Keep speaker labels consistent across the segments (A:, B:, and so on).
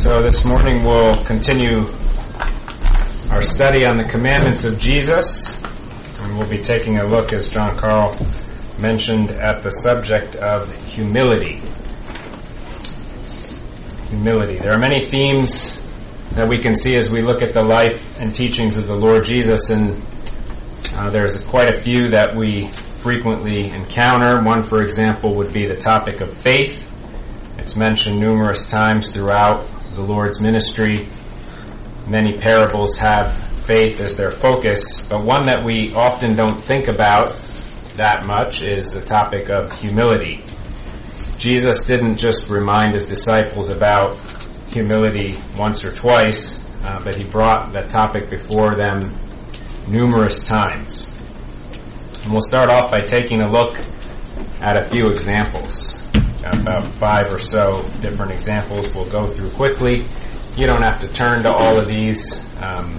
A: So this morning we'll continue our study on the commandments of Jesus, and we'll be taking a look, as John Carl mentioned, at the subject of humility. Humility. There are many themes that we can see as we look at the life and teachings of the Lord Jesus, and uh, there's quite a few that we frequently encounter. One, for example, would be the topic of faith. It's mentioned numerous times throughout the Lord's ministry. Many parables have faith as their focus, but one that we often don't think about that much is the topic of humility. Jesus didn't just remind his disciples about humility once or twice, uh, but he brought that topic before them numerous times. And we'll start off by taking a look at a few examples about five or so different examples we'll go through quickly. You don't have to turn to all of these. Um,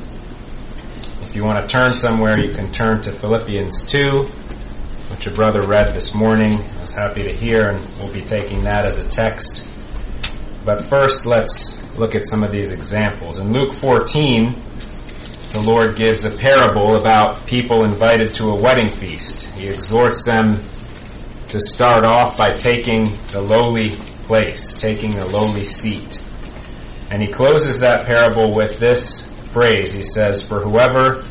A: if you want to turn somewhere, you can turn to Philippians 2, which your brother read this morning. I was happy to hear, and we'll be taking that as a text. But first, let's look at some of these examples. In Luke 14, the Lord gives a parable about people invited to a wedding feast. He exhorts them to start off by taking the lowly place, taking the lowly seat. And he closes that parable with this phrase. He says, For whoever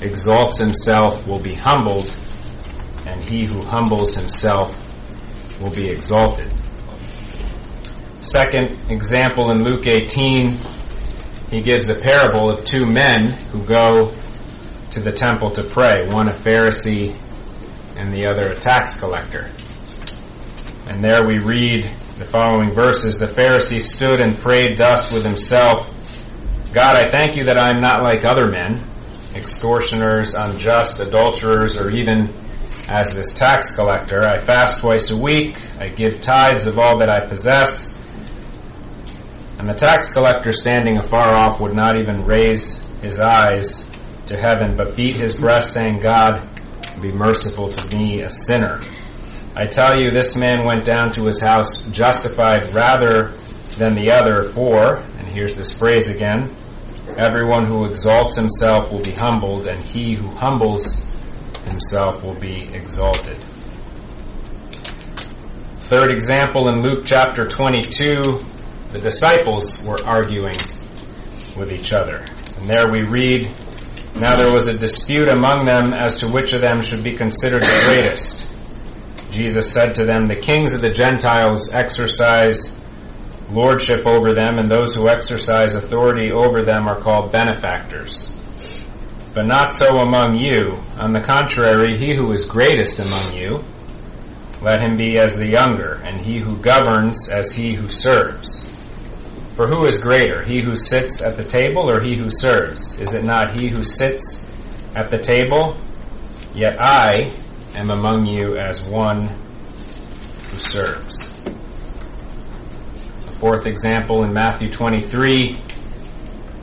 A: exalts himself will be humbled, and he who humbles himself will be exalted. Second example in Luke 18, he gives a parable of two men who go to the temple to pray, one a Pharisee and the other a tax collector. And there we read the following verses. The Pharisee stood and prayed thus with himself, God, I thank you that I am not like other men, extortioners, unjust, adulterers, or even as this tax collector. I fast twice a week. I give tithes of all that I possess. And the tax collector standing afar off would not even raise his eyes to heaven, but beat his breast saying, God, be merciful to me, a sinner. I tell you, this man went down to his house justified rather than the other, for, and here's this phrase again, everyone who exalts himself will be humbled, and he who humbles himself will be exalted. Third example in Luke chapter 22, the disciples were arguing with each other. And there we read, Now there was a dispute among them as to which of them should be considered the greatest. Jesus said to them, The kings of the Gentiles exercise lordship over them, and those who exercise authority over them are called benefactors. But not so among you. On the contrary, he who is greatest among you, let him be as the younger, and he who governs as he who serves. For who is greater, he who sits at the table or he who serves? Is it not he who sits at the table? Yet I am among you as one who serves. A fourth example in Matthew 23,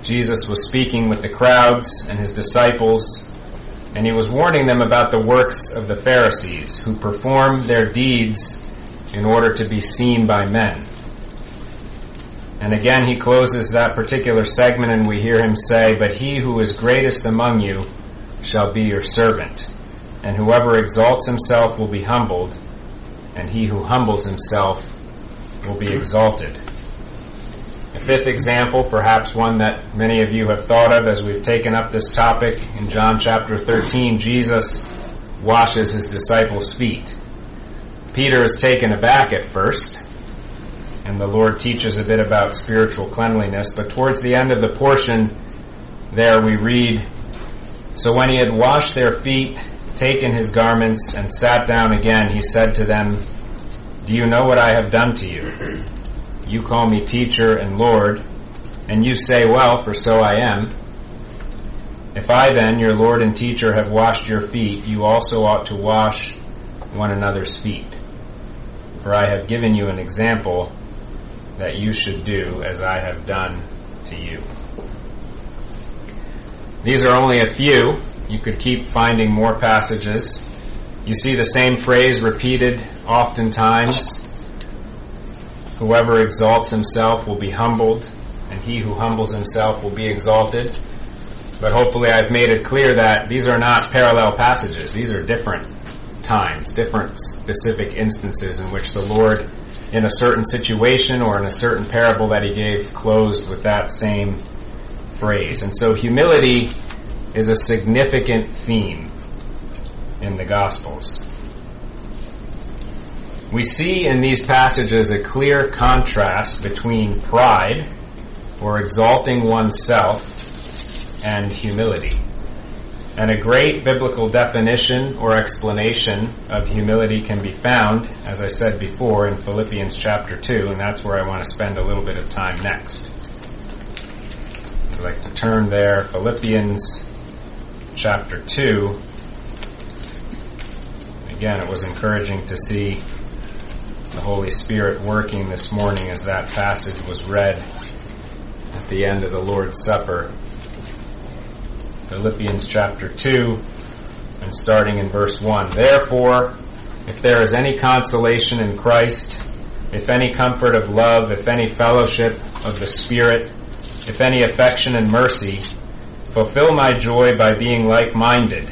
A: Jesus was speaking with the crowds and his disciples, and he was warning them about the works of the Pharisees, who perform their deeds in order to be seen by men. And again, he closes that particular segment, and we hear him say, But he who is greatest among you shall be your servant and whoever exalts himself will be humbled, and he who humbles himself will be exalted. A fifth example, perhaps one that many of you have thought of as we've taken up this topic, in John chapter 13, Jesus washes his disciples' feet. Peter is taken aback at first, and the Lord teaches a bit about spiritual cleanliness, but towards the end of the portion, there we read, So when he had washed their feet taken his garments and sat down again, he said to them, Do you know what I have done to you? You call me teacher and Lord, and you say, Well, for so I am. If I then, your Lord and teacher, have washed your feet, you also ought to wash one another's feet. For I have given you an example that you should do as I have done to you. These are only a few you could keep finding more passages. You see the same phrase repeated oftentimes. Whoever exalts himself will be humbled, and he who humbles himself will be exalted. But hopefully I've made it clear that these are not parallel passages. These are different times, different specific instances in which the Lord, in a certain situation or in a certain parable that he gave, closed with that same phrase. And so humility is a significant theme in the Gospels. We see in these passages a clear contrast between pride, or exalting oneself, and humility. And a great biblical definition or explanation of humility can be found, as I said before, in Philippians chapter 2, and that's where I want to spend a little bit of time next. I'd like to turn there, Philippians chapter 2. Again, it was encouraging to see the Holy Spirit working this morning as that passage was read at the end of the Lord's Supper. Philippians chapter 2 and starting in verse 1. Therefore, if there is any consolation in Christ, if any comfort of love, if any fellowship of the Spirit, if any affection and mercy, fulfill my joy by being like-minded,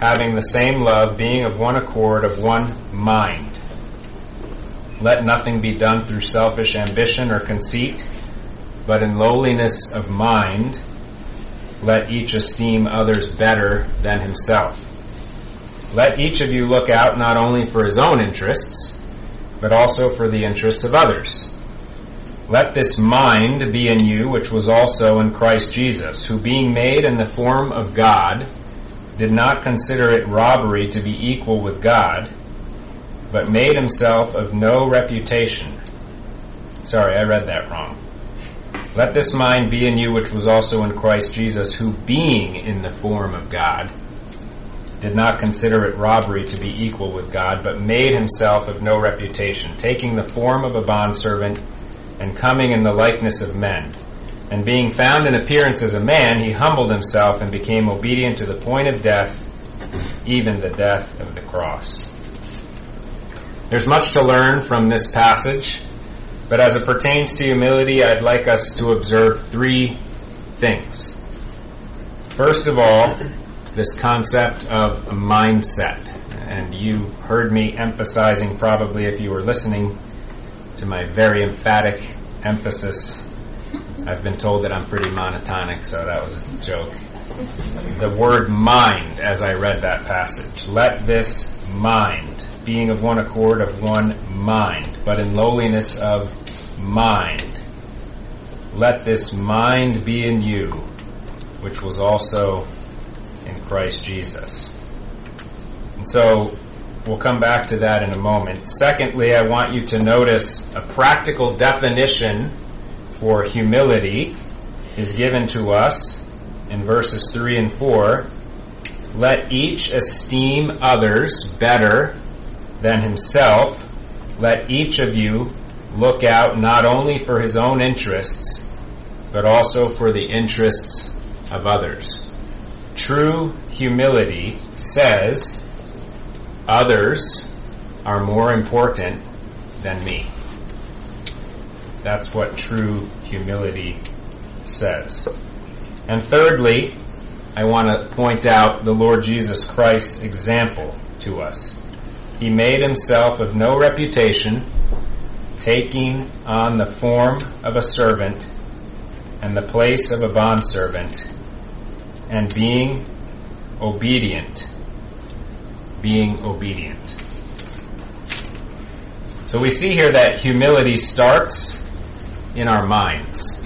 A: having the same love, being of one accord, of one mind. Let nothing be done through selfish ambition or conceit, but in lowliness of mind, let each esteem others better than himself. Let each of you look out not only for his own interests, but also for the interests of others. Let this mind be in you, which was also in Christ Jesus, who being made in the form of God, did not consider it robbery to be equal with God, but made himself of no reputation. Sorry, I read that wrong. Let this mind be in you which was also in Christ Jesus, who being in the form of God, did not consider it robbery to be equal with God, but made himself of no reputation, taking the form of a bondservant and coming in the likeness of men. And being found in appearance as a man, he humbled himself and became obedient to the point of death, even the death of the cross. There's much to learn from this passage. But as it pertains to humility, I'd like us to observe three things. First of all, this concept of a mindset. And you heard me emphasizing probably if you were listening to my very emphatic emphasis. I've been told that I'm pretty monotonic, so that was a joke. The word mind as I read that passage. Let this mind being of one accord, of one mind, but in lowliness of mind. Let this mind be in you, which was also in Christ Jesus. And so, we'll come back to that in a moment. Secondly, I want you to notice a practical definition for humility is given to us in verses 3 and 4. Let each esteem others better than himself, let each of you look out not only for his own interests, but also for the interests of others. True humility says others are more important than me. That's what true humility says. And thirdly, I want to point out the Lord Jesus Christ's example to us. He made himself of no reputation, taking on the form of a servant and the place of a bondservant, and being obedient. Being obedient. So we see here that humility starts in our minds.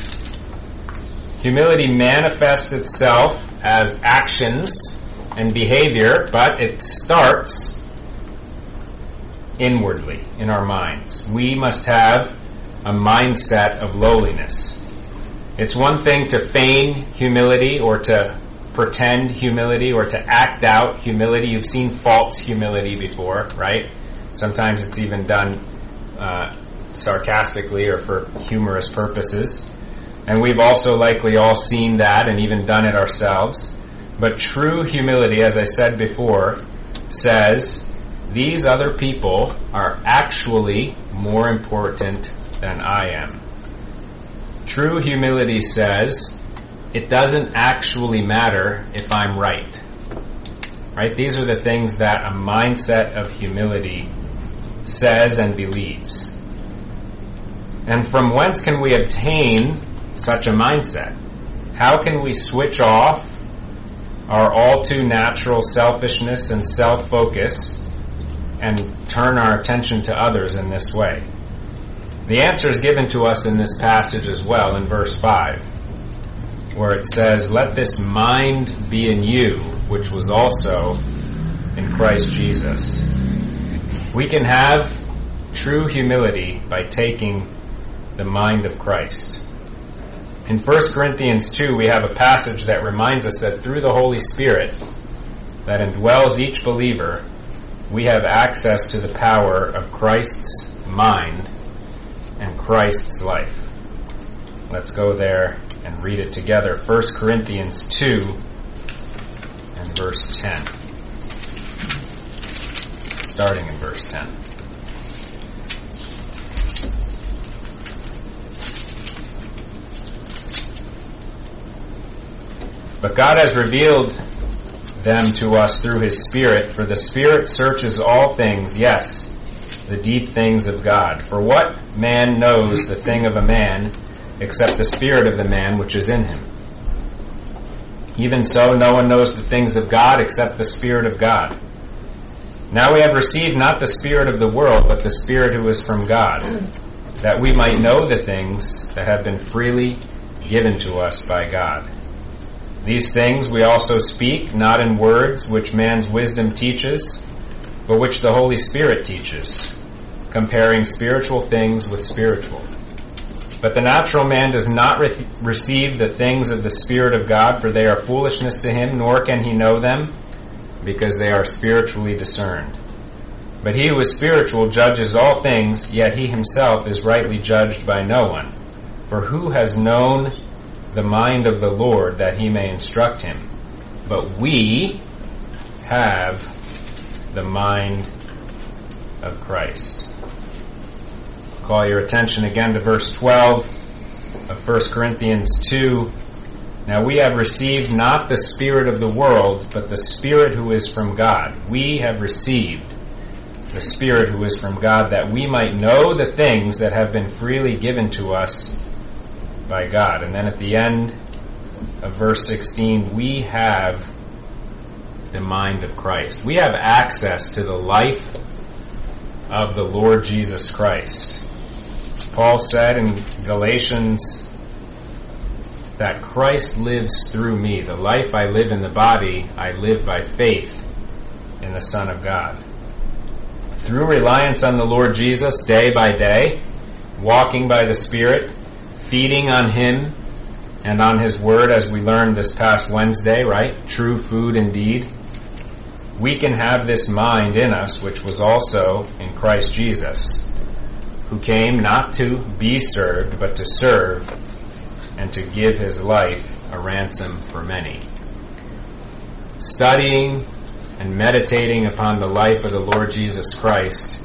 A: Humility manifests itself as actions and behavior, but it starts inwardly in our minds. We must have a mindset of lowliness. It's one thing to feign humility or to pretend humility or to act out humility. You've seen false humility before, right? Sometimes it's even done uh, sarcastically or for humorous purposes. And we've also likely all seen that and even done it ourselves. But true humility, as I said before, says these other people are actually more important than I am. True humility says, it doesn't actually matter if I'm right. Right? These are the things that a mindset of humility says and believes. And from whence can we obtain such a mindset? How can we switch off our all too natural selfishness and self focus and turn our attention to others in this way? The answer is given to us in this passage as well in verse 5, where it says, Let this mind be in you, which was also in Christ Jesus. We can have true humility by taking the mind of Christ. In 1 Corinthians 2, we have a passage that reminds us that through the Holy Spirit that indwells each believer, we have access to the power of Christ's mind and Christ's life. Let's go there and read it together. 1 Corinthians 2 and verse 10. Starting in verse 10. But God has revealed them to us through His Spirit, for the Spirit searches all things, yes, the deep things of God. For what man knows the thing of a man, except the Spirit of the man which is in him? Even so, no one knows the things of God except the Spirit of God. Now we have received not the Spirit of the world, but the Spirit who is from God, that we might know the things that have been freely given to us by God. These things we also speak, not in words which man's wisdom teaches, but which the Holy Spirit teaches, comparing spiritual things with spiritual. But the natural man does not re- receive the things of the Spirit of God, for they are foolishness to him, nor can he know them, because they are spiritually discerned. But he who is spiritual judges all things, yet he himself is rightly judged by no one. For who has known the mind of the Lord that he may instruct him. But we have the mind of Christ. Call your attention again to verse 12 of 1 Corinthians 2. Now we have received not the Spirit of the world, but the Spirit who is from God. We have received the Spirit who is from God that we might know the things that have been freely given to us by God. And then at the end of verse 16, we have the mind of Christ. We have access to the life of the Lord Jesus Christ. Paul said in Galatians that Christ lives through me. The life I live in the body, I live by faith in the Son of God. Through reliance on the Lord Jesus day by day, walking by the Spirit, feeding on Him and on His Word as we learned this past Wednesday, right? True food indeed. We can have this mind in us, which was also in Christ Jesus, who came not to be served, but to serve and to give His life a ransom for many. Studying and meditating upon the life of the Lord Jesus Christ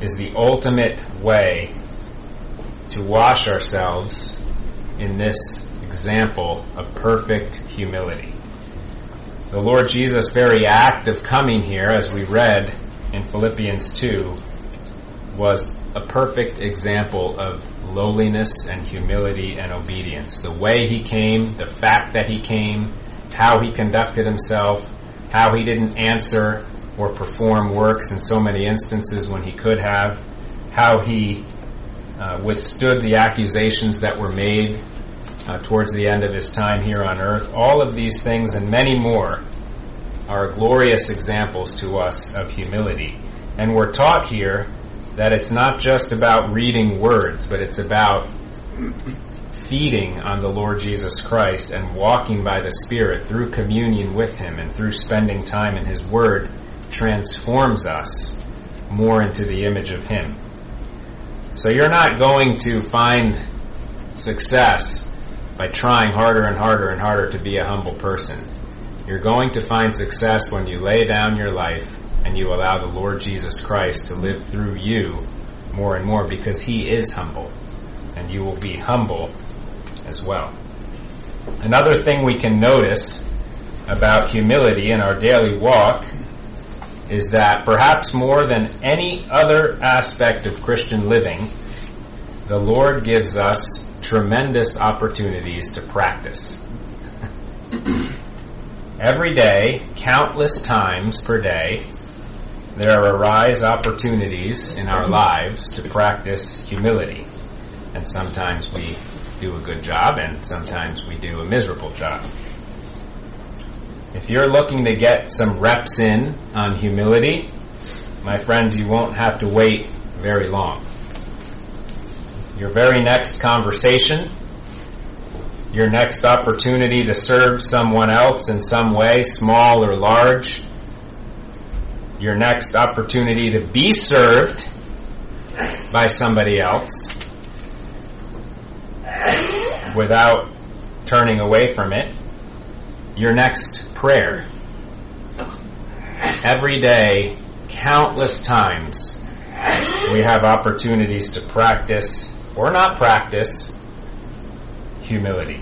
A: is the ultimate way to wash ourselves in this example of perfect humility. The Lord Jesus' very act of coming here, as we read in Philippians 2, was a perfect example of lowliness and humility and obedience. The way he came, the fact that he came, how he conducted himself, how he didn't answer or perform works in so many instances when he could have, how he uh, withstood the accusations that were made uh, towards the end of his time here on earth. All of these things and many more are glorious examples to us of humility. And we're taught here that it's not just about reading words, but it's about feeding on the Lord Jesus Christ and walking by the Spirit through communion with Him and through spending time in His Word transforms us more into the image of Him. So you're not going to find success by trying harder and harder and harder to be a humble person. You're going to find success when you lay down your life and you allow the Lord Jesus Christ to live through you more and more because He is humble and you will be humble as well. Another thing we can notice about humility in our daily walk is that perhaps more than any other aspect of Christian living, the Lord gives us tremendous opportunities to practice. Every day, countless times per day, there arise opportunities in our lives to practice humility. And sometimes we do a good job and sometimes we do a miserable job. If you're looking to get some reps in on humility, my friends, you won't have to wait very long. Your very next conversation, your next opportunity to serve someone else in some way, small or large, your next opportunity to be served by somebody else without turning away from it, your next prayer. Every day, countless times, we have opportunities to practice or not practice humility.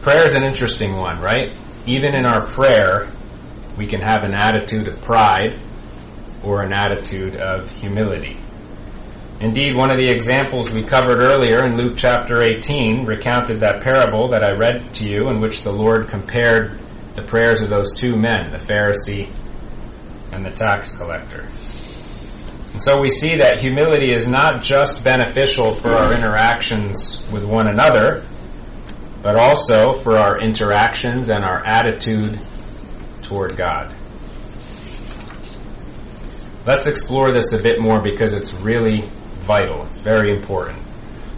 A: Prayer is an interesting one, right? Even in our prayer, we can have an attitude of pride or an attitude of humility. Indeed, one of the examples we covered earlier in Luke chapter 18 recounted that parable that I read to you in which the Lord compared the prayers of those two men, the Pharisee and the tax collector. And so we see that humility is not just beneficial for our interactions with one another, but also for our interactions and our attitude toward God. Let's explore this a bit more because it's really vital. It's very important.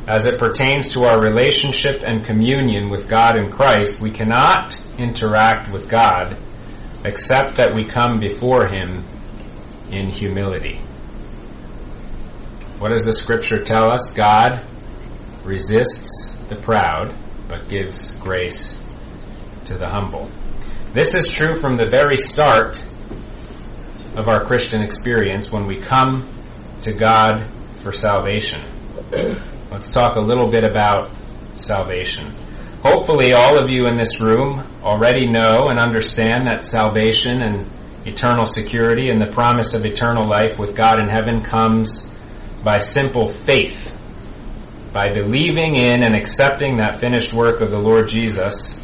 A: As it pertains to our relationship and communion with God in Christ, we cannot interact with God except that we come before Him in humility. What does the scripture tell us? God resists the proud, but gives grace to the humble. This is true from the very start of our Christian experience when we come to God for salvation. Let's talk a little bit about salvation. Hopefully, all of you in this room already know and understand that salvation and eternal security and the promise of eternal life with God in heaven comes by simple faith, by believing in and accepting that finished work of the Lord Jesus,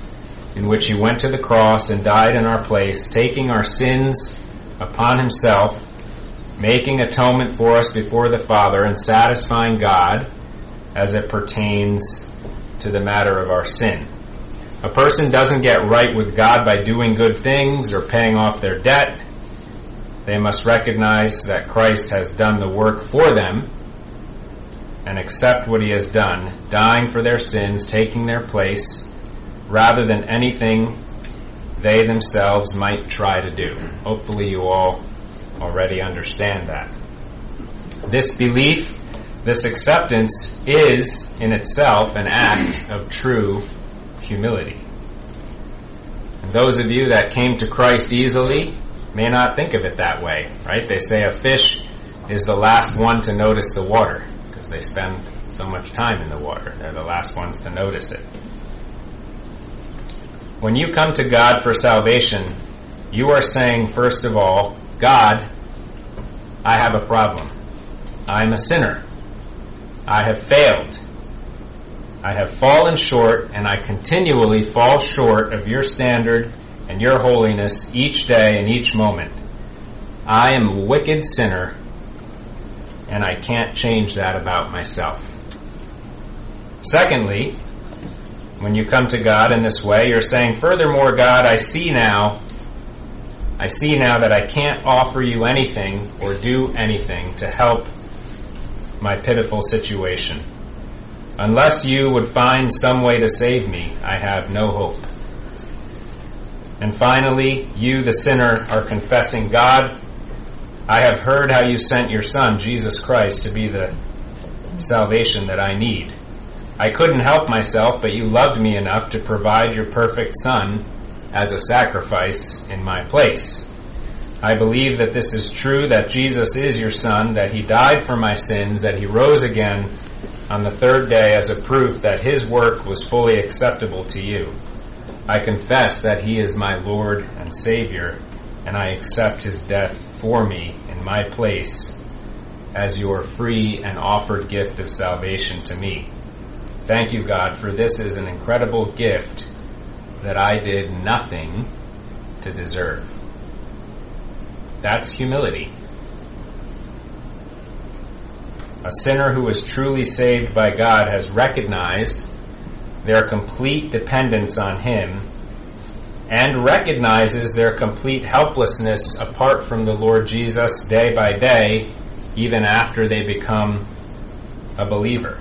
A: in which He went to the cross and died in our place, taking our sins upon Himself making atonement for us before the Father and satisfying God as it pertains to the matter of our sin. A person doesn't get right with God by doing good things or paying off their debt. They must recognize that Christ has done the work for them and accept what he has done, dying for their sins, taking their place, rather than anything they themselves might try to do. Hopefully you all already understand that. This belief, this acceptance is in itself an act of true humility. And those of you that came to Christ easily may not think of it that way, right? They say a fish is the last one to notice the water because they spend so much time in the water. They're the last ones to notice it. When you come to God for salvation, you are saying, first of all, God, I have a problem. I'm a sinner. I have failed. I have fallen short, and I continually fall short of your standard and your holiness each day and each moment. I am a wicked sinner, and I can't change that about myself. Secondly, when you come to God in this way, you're saying, Furthermore, God, I see now I see now that I can't offer you anything or do anything to help my pitiful situation. Unless you would find some way to save me, I have no hope. And finally, you, the sinner, are confessing, God, I have heard how you sent your Son, Jesus Christ, to be the salvation that I need. I couldn't help myself, but you loved me enough to provide your perfect Son as a sacrifice in my place. I believe that this is true, that Jesus is your Son, that He died for my sins, that He rose again on the third day as a proof that His work was fully acceptable to you. I confess that He is my Lord and Savior, and I accept His death for me in my place as your free and offered gift of salvation to me. Thank you, God, for this is an incredible gift that I did nothing to deserve. That's humility. A sinner who is truly saved by God has recognized their complete dependence on Him and recognizes their complete helplessness apart from the Lord Jesus day by day, even after they become a believer.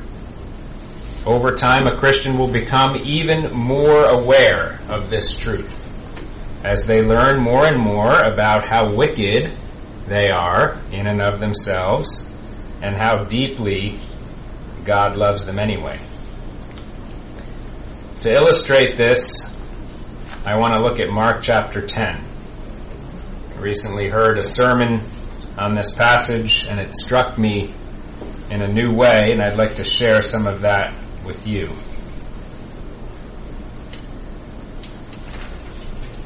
A: Over time, a Christian will become even more aware of this truth as they learn more and more about how wicked they are in and of themselves and how deeply God loves them anyway. To illustrate this, I want to look at Mark chapter 10. I recently heard a sermon on this passage and it struck me in a new way and I'd like to share some of that with you.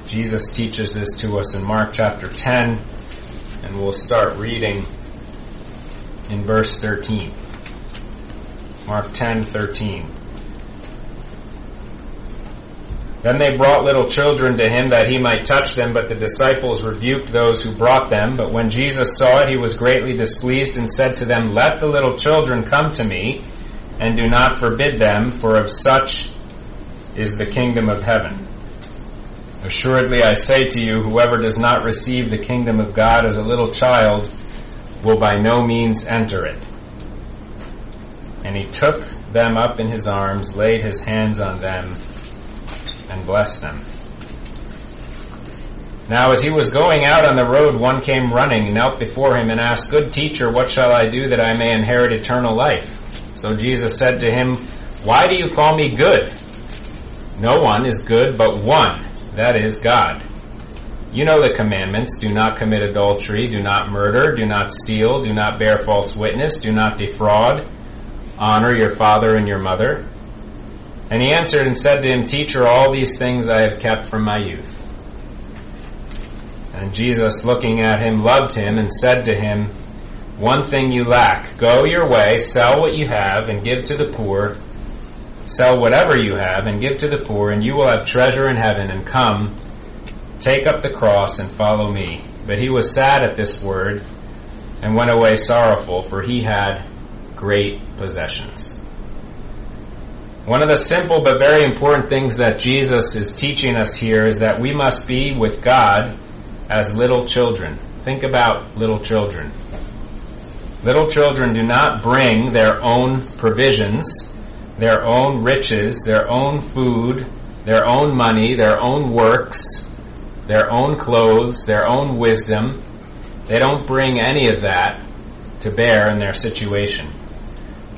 A: Jesus teaches this to us in Mark chapter 10, and we'll start reading in verse 13. Mark 10, 13. Then they brought little children to him that he might touch them, but the disciples rebuked those who brought them. But when Jesus saw it, he was greatly displeased and said to them, Let the little children come to me, and do not forbid them, for of such is the kingdom of heaven. Assuredly I say to you, whoever does not receive the kingdom of God as a little child will by no means enter it. And he took them up in his arms, laid his hands on them, and blessed them. Now as he was going out on the road, one came running, knelt before him, and asked, Good teacher, what shall I do that I may inherit eternal life? So Jesus said to him, Why do you call me good? No one is good but one that is God. You know the commandments. Do not commit adultery, do not murder, do not steal, do not bear false witness, do not defraud, honor your father and your mother. And he answered and said to him, Teacher, all these things I have kept from my youth. And Jesus, looking at him, loved him and said to him, One thing you lack. Go your way, sell what you have, and give to the poor Sell whatever you have and give to the poor, and you will have treasure in heaven. And come, take up the cross and follow me. But he was sad at this word and went away sorrowful, for he had great possessions. One of the simple but very important things that Jesus is teaching us here is that we must be with God as little children. Think about little children. Little children do not bring their own provisions their own riches, their own food, their own money, their own works, their own clothes, their own wisdom. They don't bring any of that to bear in their situation.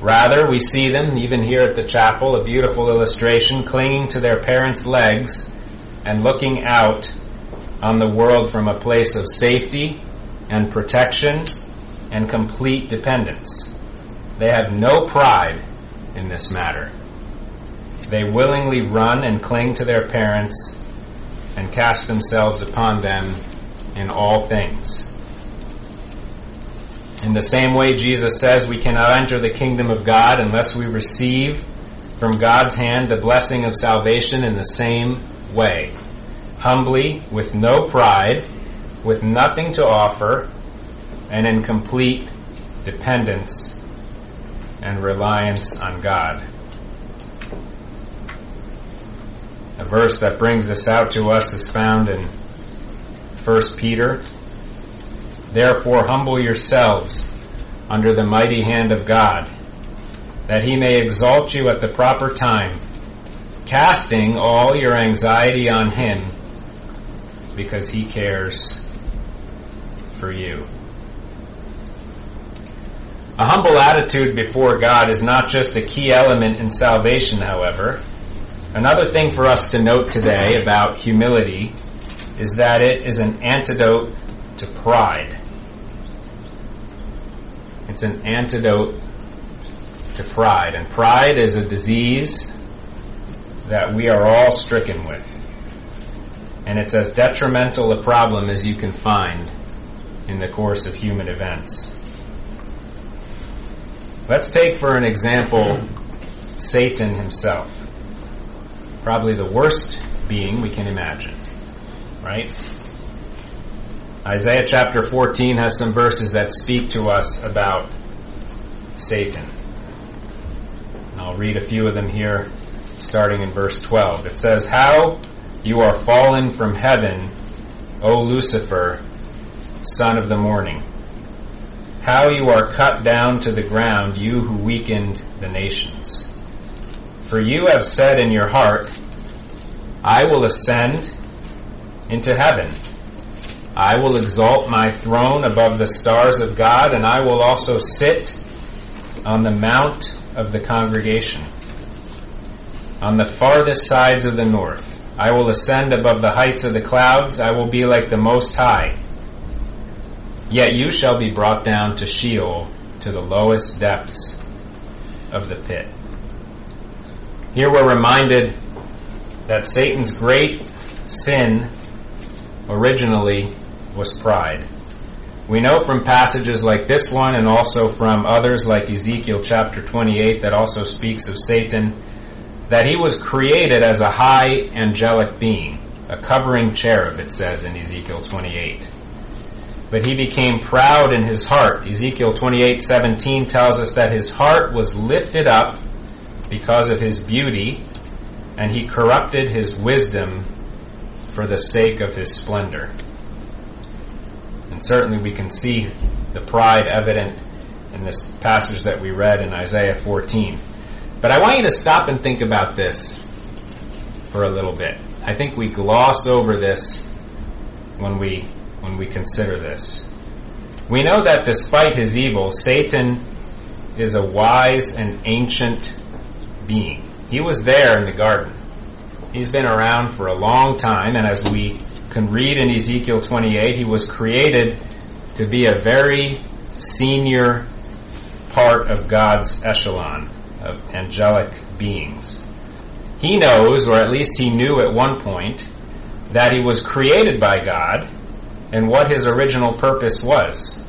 A: Rather, we see them, even here at the chapel, a beautiful illustration, clinging to their parents' legs and looking out on the world from a place of safety and protection and complete dependence. They have no pride in this matter. They willingly run and cling to their parents and cast themselves upon them in all things. In the same way, Jesus says we cannot enter the kingdom of God unless we receive from God's hand the blessing of salvation in the same way. Humbly, with no pride, with nothing to offer, and in complete dependence and reliance on God. A verse that brings this out to us is found in 1 Peter. Therefore humble yourselves under the mighty hand of God, that he may exalt you at the proper time, casting all your anxiety on him, because he cares for you. A humble attitude before God is not just a key element in salvation, however. Another thing for us to note today about humility is that it is an antidote to pride. It's an antidote to pride. And pride is a disease that we are all stricken with. And it's as detrimental a problem as you can find in the course of human events. Let's take for an example Satan himself. Probably the worst being we can imagine. Right? Isaiah chapter 14 has some verses that speak to us about Satan. And I'll read a few of them here, starting in verse 12. It says, How you are fallen from heaven, O Lucifer, son of the morning. How you are cut down to the ground, you who weakened the nations. For you have said in your heart, I will ascend into heaven. I will exalt my throne above the stars of God, and I will also sit on the mount of the congregation, on the farthest sides of the north. I will ascend above the heights of the clouds. I will be like the Most High. Yet you shall be brought down to Sheol, to the lowest depths of the pit. Here we're reminded that Satan's great sin originally was pride. We know from passages like this one and also from others like Ezekiel chapter 28 that also speaks of Satan that he was created as a high angelic being, a covering cherub, it says in Ezekiel 28. But he became proud in his heart. Ezekiel 28:17 tells us that his heart was lifted up because of his beauty, and he corrupted his wisdom for the sake of his splendor. And certainly we can see the pride evident in this passage that we read in Isaiah 14. But I want you to stop and think about this for a little bit. I think we gloss over this when we when we consider this. We know that despite his evil, Satan is a wise and ancient being. He was there in the garden. He's been around for a long time, and as we can read in Ezekiel 28, he was created to be a very senior part of God's echelon of angelic beings. He knows, or at least he knew at one point, that he was created by God and what his original purpose was.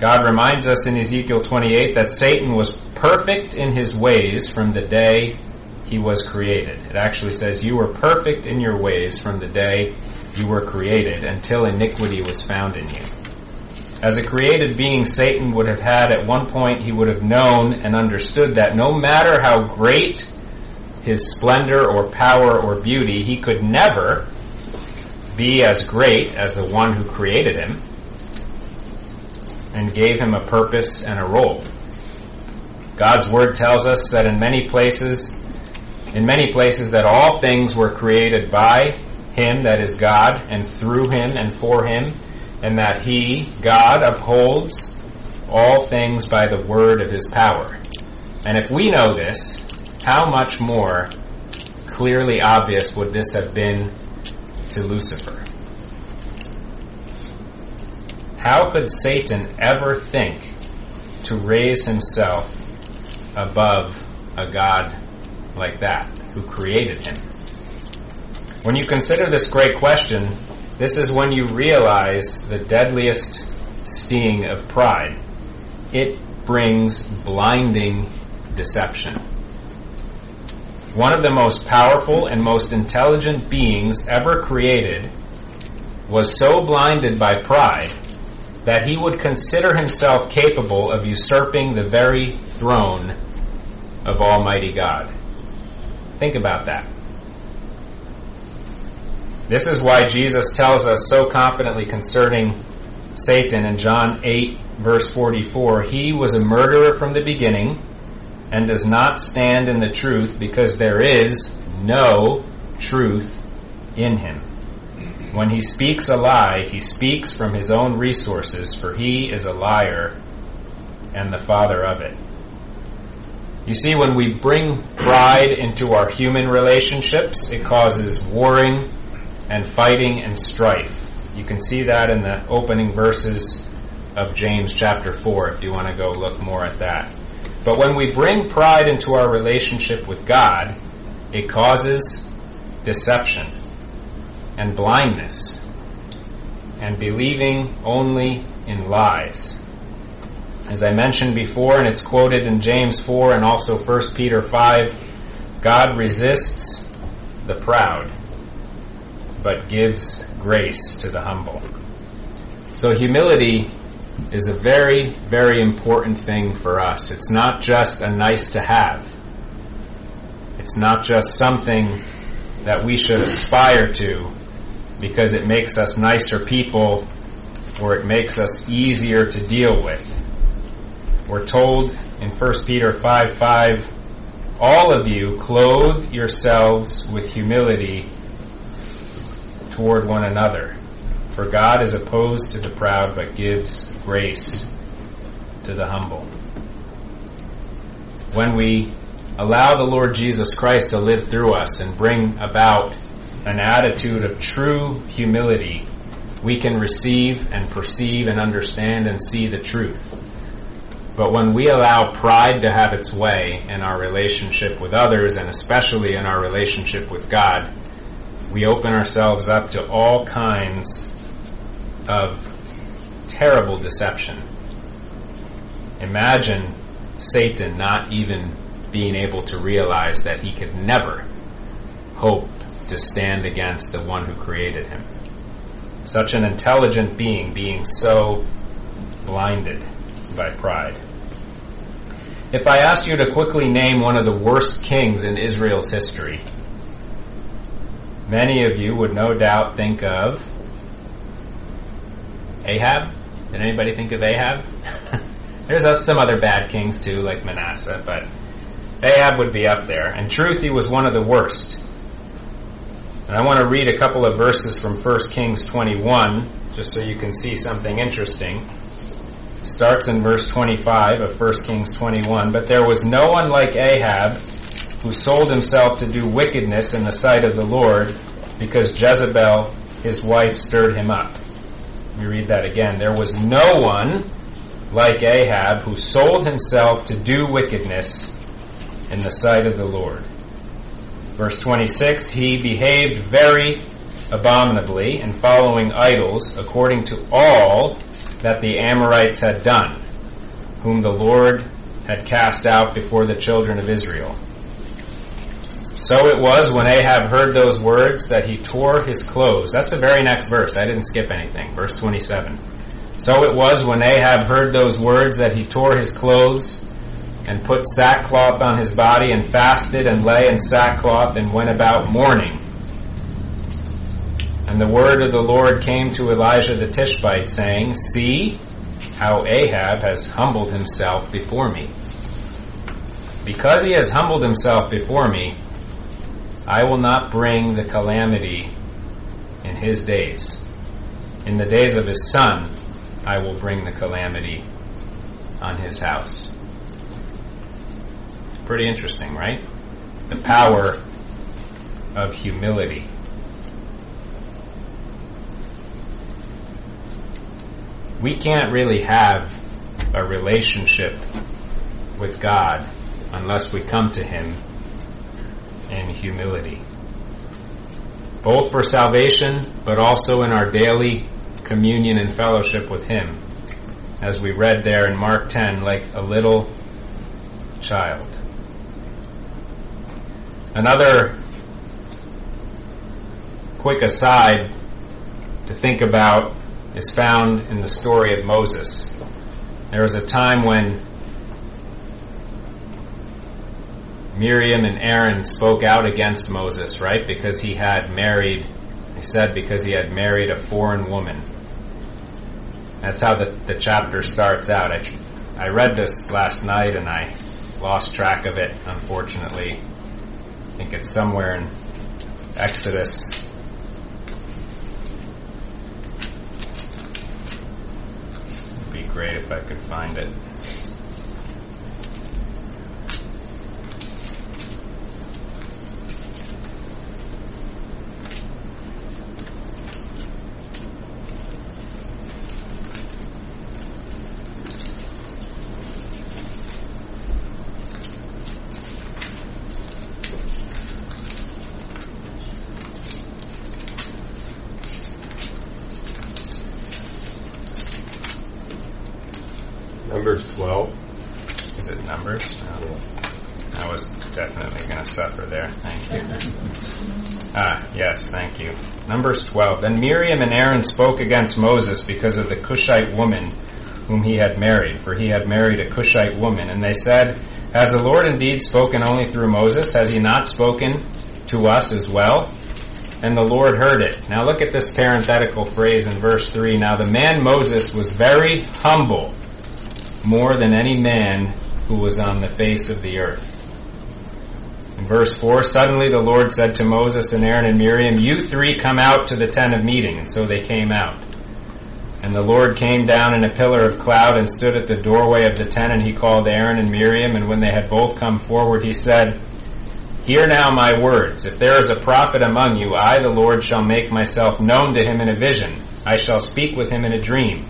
A: God reminds us in Ezekiel 28 that Satan was perfect in his ways from the day he was created. It actually says, You were perfect in your ways from the day you were created until iniquity was found in you. As a created being, Satan would have had at one point, he would have known and understood that no matter how great his splendor or power or beauty, he could never be as great as the one who created him and gave him a purpose and a role. God's word tells us that in many places, in many places that all things were created by him, that is God, and through him and for him, and that he, God, upholds all things by the word of his power. And if we know this, how much more clearly obvious would this have been to Lucifer? How could Satan ever think to raise himself above a God like that who created him? When you consider this great question, this is when you realize the deadliest sting of pride. It brings blinding deception. One of the most powerful and most intelligent beings ever created was so blinded by pride that he would consider himself capable of usurping the very throne of Almighty God. Think about that. This is why Jesus tells us so confidently concerning Satan in John 8 verse 44, he was a murderer from the beginning and does not stand in the truth because there is no truth in him. When he speaks a lie, he speaks from his own resources, for he is a liar and the father of it. You see, when we bring pride into our human relationships, it causes warring and fighting and strife. You can see that in the opening verses of James chapter 4 if you want to go look more at that. But when we bring pride into our relationship with God, it causes deception and blindness and believing only in lies. As I mentioned before, and it's quoted in James 4 and also 1 Peter 5, God resists the proud, but gives grace to the humble. So humility is a very, very important thing for us. It's not just a nice to have. It's not just something that we should aspire to because it makes us nicer people or it makes us easier to deal with. We're told in 1 Peter 5 5, all of you clothe yourselves with humility toward one another. For God is opposed to the proud but gives grace to the humble. When we allow the Lord Jesus Christ to live through us and bring about an attitude of true humility, we can receive and perceive and understand and see the truth. But when we allow pride to have its way in our relationship with others and especially in our relationship with God, we open ourselves up to all kinds of terrible deception. Imagine Satan not even being able to realize that he could never hope to stand against the one who created him. Such an intelligent being being so blinded by pride. If I asked you to quickly name one of the worst kings in Israel's history, many of you would no doubt think of Ahab. Did anybody think of Ahab? There's some other bad kings too, like Manasseh, but Ahab would be up there. And truth, he was one of the worst. And I want to read a couple of verses from 1 Kings 21, just so you can see something interesting. It starts in verse 25 of 1 Kings 21. But there was no one like Ahab who sold himself to do wickedness in the sight of the Lord because Jezebel, his wife, stirred him up. Me read that again. There was no one like Ahab who sold himself to do wickedness in the sight of the Lord. Verse 26, he behaved very abominably in following idols according to all that the Amorites had done, whom the Lord had cast out before the children of Israel. So it was when Ahab heard those words that he tore his clothes. That's the very next verse. I didn't skip anything. Verse 27. So it was when Ahab heard those words that he tore his clothes and put sackcloth on his body and fasted and lay in sackcloth and went about mourning. And the word of the Lord came to Elijah the Tishbite saying, See how Ahab has humbled himself before me. Because he has humbled himself before me, I will not bring the calamity in his days. In the days of his son, I will bring the calamity on his house. Pretty interesting, right? The power of humility. We can't really have a relationship with God unless we come to Him and humility. Both for salvation, but also in our daily communion and fellowship with Him. As we read there in Mark 10, like a little child. Another quick aside to think about is found in the story of Moses. There was a time when Miriam and Aaron spoke out against Moses, right? Because he had married, they said because he had married a foreign woman. That's how the, the chapter starts out. I, I read this last night and I lost track of it, unfortunately. I think it's somewhere in Exodus. It'd be great if I could find it.
B: Numbers 12.
A: Is it Numbers? I was definitely going to suffer there. Thank you. Ah, yes, thank you. Numbers 12. Then Miriam and Aaron spoke against Moses because of the Cushite woman whom he had married, for he had married a Cushite woman. And they said, Has the Lord indeed spoken only through Moses? Has he not spoken to us as well? And the Lord heard it. Now look at this parenthetical phrase in verse 3. Now the man Moses was very humble, more than any man who was on the face of the earth. In verse 4, suddenly the Lord said to Moses and Aaron and Miriam, You three come out to the tent of meeting. And so they came out. And the Lord came down in a pillar of cloud and stood at the doorway of the tent, and he called Aaron and Miriam. And when they had both come forward, he said, Hear now my words. If there is a prophet among you, I, the Lord, shall make myself known to him in a vision. I shall speak with him in a dream.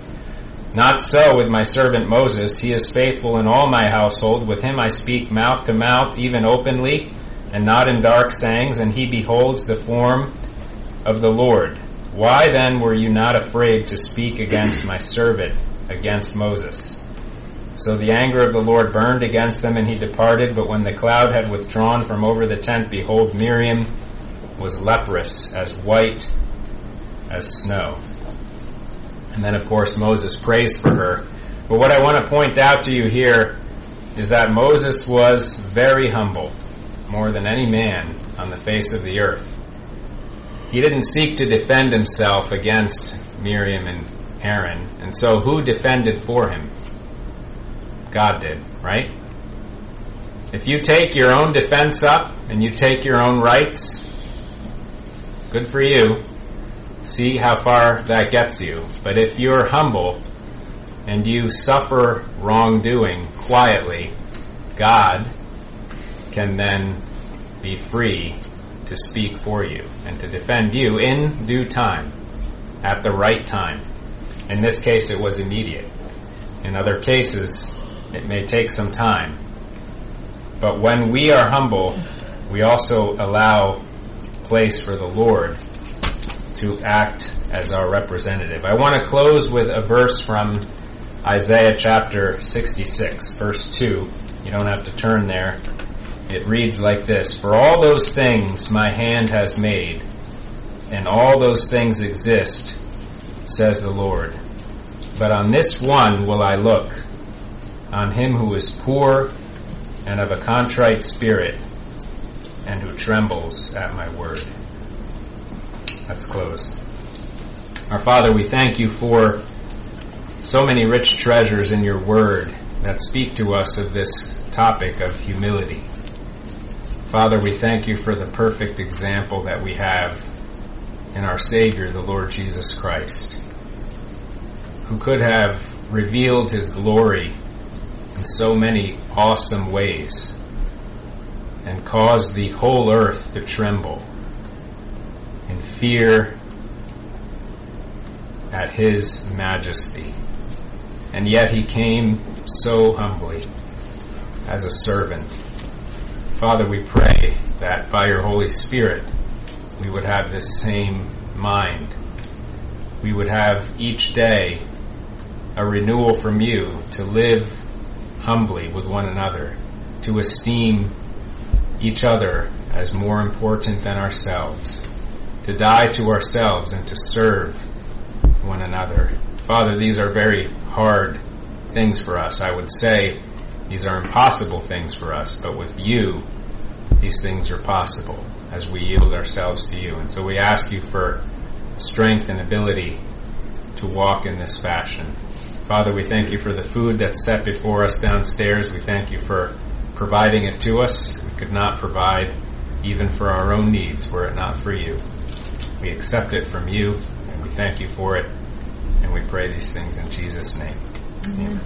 A: Not so with my servant Moses. He is faithful in all my household. With him I speak mouth to mouth, even openly, and not in dark sayings, and he beholds the form of the Lord. Why then were you not afraid to speak against my servant, against Moses? So the anger of the Lord burned against them, and he departed. But when the cloud had withdrawn from over the tent, behold, Miriam was leprous, as white as snow. And then, of course, Moses prays for her. But what I want to point out to you here is that Moses was very humble, more than any man on the face of the earth. He didn't seek to defend himself against Miriam and Aaron. And so who defended for him? God did, right? If you take your own defense up and you take your own rights, good for you. See how far that gets you. But if you're humble and you suffer wrongdoing quietly, God can then be free to speak for you and to defend you in due time, at the right time. In this case, it was immediate. In other cases, it may take some time. But when we are humble, we also allow place for the Lord to act as our representative. I want to close with a verse from Isaiah chapter 66, verse 2. You don't have to turn there. It reads like this For all those things my hand has made, and all those things exist, says the Lord. But on this one will I look, on him who is poor and of a contrite spirit, and who trembles at my word. Let's close. Our Father, we thank you for so many rich treasures in your word that speak to us of this topic of humility. Father, we thank you for the perfect example that we have in our Savior, the Lord Jesus Christ, who could have revealed his glory in so many awesome ways and caused the whole earth to tremble in fear at his majesty. And yet he came so humbly as a servant Father, we pray that by your Holy Spirit, we would have this same mind. We would have each day a renewal from you to live humbly with one another, to esteem each other as more important than ourselves, to die to ourselves and to serve one another. Father, these are very hard things for us. I would say these are impossible things for us, but with you, these things are possible as we yield ourselves to you. And so we ask you for strength and ability to walk in this fashion. Father, we thank you for the food that's set before us downstairs. We thank you for providing it to us. We could not provide even for our own needs were it not for you. We accept it from you and we thank you for it. And we pray these things in Jesus' name. Amen.